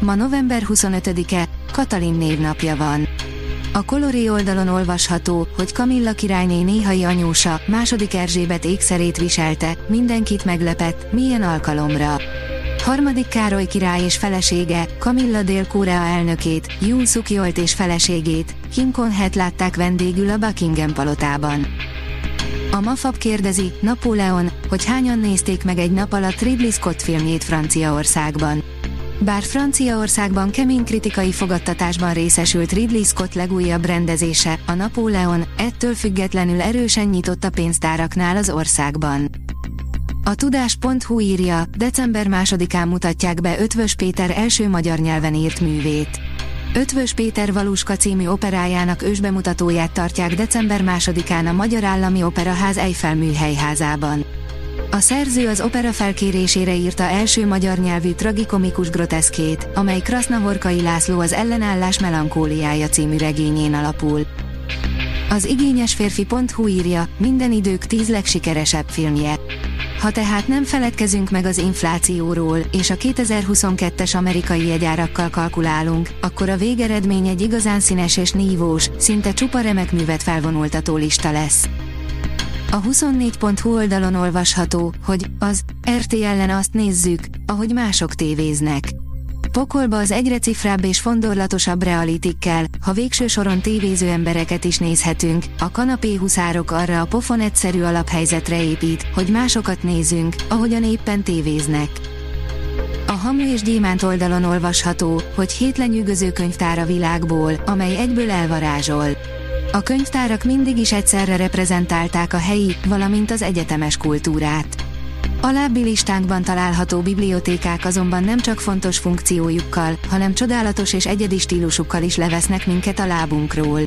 Ma november 25-e, Katalin névnapja van. A Coloré oldalon olvasható, hogy Kamilla királyné néhai anyósa, második Erzsébet ékszerét viselte, mindenkit meglepett, milyen alkalomra. Harmadik Károly király és felesége, Kamilla Dél-Korea elnökét, Yoon suk és feleségét, Kim Kon-het látták vendégül a Buckingham palotában. A Mafab kérdezi, Napóleon, hogy hányan nézték meg egy nap alatt Ridley Scott filmjét Franciaországban. Bár Franciaországban kemény kritikai fogadtatásban részesült Ridley Scott legújabb rendezése, a Napóleon, ettől függetlenül erősen nyitott a pénztáraknál az országban. A tudás.hu írja, december másodikán mutatják be Ötvös Péter első magyar nyelven írt művét. Ötvös Péter Valuska című operájának ősbemutatóját tartják december másodikán a Magyar Állami Operaház Eiffel műhelyházában. A szerző az opera felkérésére írta első magyar nyelvű tragikomikus groteszkét, amely Krasznahorkai László az ellenállás melankóliája című regényén alapul. Az igényes férfi.hu írja, minden idők tíz legsikeresebb filmje. Ha tehát nem feledkezünk meg az inflációról, és a 2022-es amerikai jegyárakkal kalkulálunk, akkor a végeredmény egy igazán színes és nívós, szinte csupa remek művet felvonultató lista lesz. A 24.hu oldalon olvasható, hogy az RTL-en azt nézzük, ahogy mások tévéznek. Pokolba az egyre cifrább és fondorlatosabb realitikkel, ha végső soron tévéző embereket is nézhetünk, a kanapé huszárok arra a pofon egyszerű alaphelyzetre épít, hogy másokat nézünk, ahogyan éppen tévéznek. A Hamu és Gyémánt oldalon olvasható, hogy hét lenyűgöző könyvtár a világból, amely egyből elvarázsol. A könyvtárak mindig is egyszerre reprezentálták a helyi, valamint az egyetemes kultúrát. Alábbi listánkban található bibliotékák azonban nem csak fontos funkciójukkal, hanem csodálatos és egyedi stílusukkal is levesznek minket a lábunkról.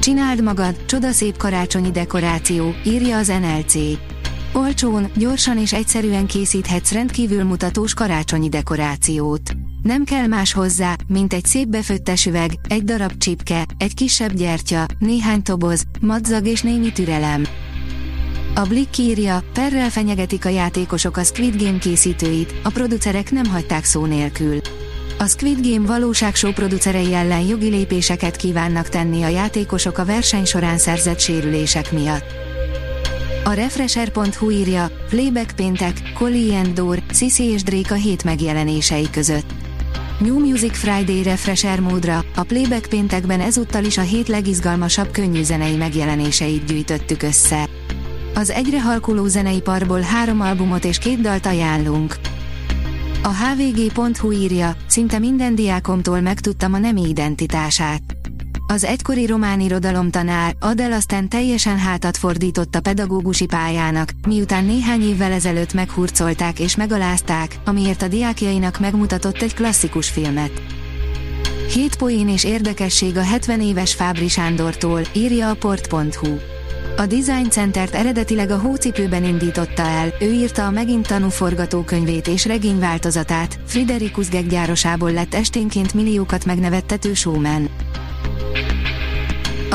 Csináld magad, csodaszép karácsonyi dekoráció, írja az NLC. Olcsón, gyorsan és egyszerűen készíthetsz rendkívül mutatós karácsonyi dekorációt. Nem kell más hozzá, mint egy szép befőttes üveg, egy darab csipke, egy kisebb gyertya, néhány toboz, madzag és némi türelem. A Blick írja, perrel fenyegetik a játékosok a Squid Game készítőit, a producerek nem hagyták szó nélkül. A Squid Game valóságshow producerei ellen jogi lépéseket kívánnak tenni a játékosok a verseny során szerzett sérülések miatt. A Refresher.hu írja, Playback péntek, Collie and Door, Sissy és Drake a hét megjelenései között. New Music Friday Refresher módra, a Playback péntekben ezúttal is a hét legizgalmasabb könnyű zenei megjelenéseit gyűjtöttük össze. Az egyre halkuló zeneiparból három albumot és két dalt ajánlunk. A hvg.hu írja, szinte minden diákomtól megtudtam a nemi identitását. Az egykori román irodalom tanár, Adel aztán teljesen hátat fordított a pedagógusi pályának, miután néhány évvel ezelőtt meghurcolták és megalázták, amiért a diákjainak megmutatott egy klasszikus filmet. Hét poén és érdekesség a 70 éves Fábri Sándortól, írja a port.hu. A Design Centert eredetileg a hócipőben indította el, ő írta a Megint tanú forgatókönyvét és regény változatát, Friderikus geggyárosából lett esténként milliókat megnevettető showman.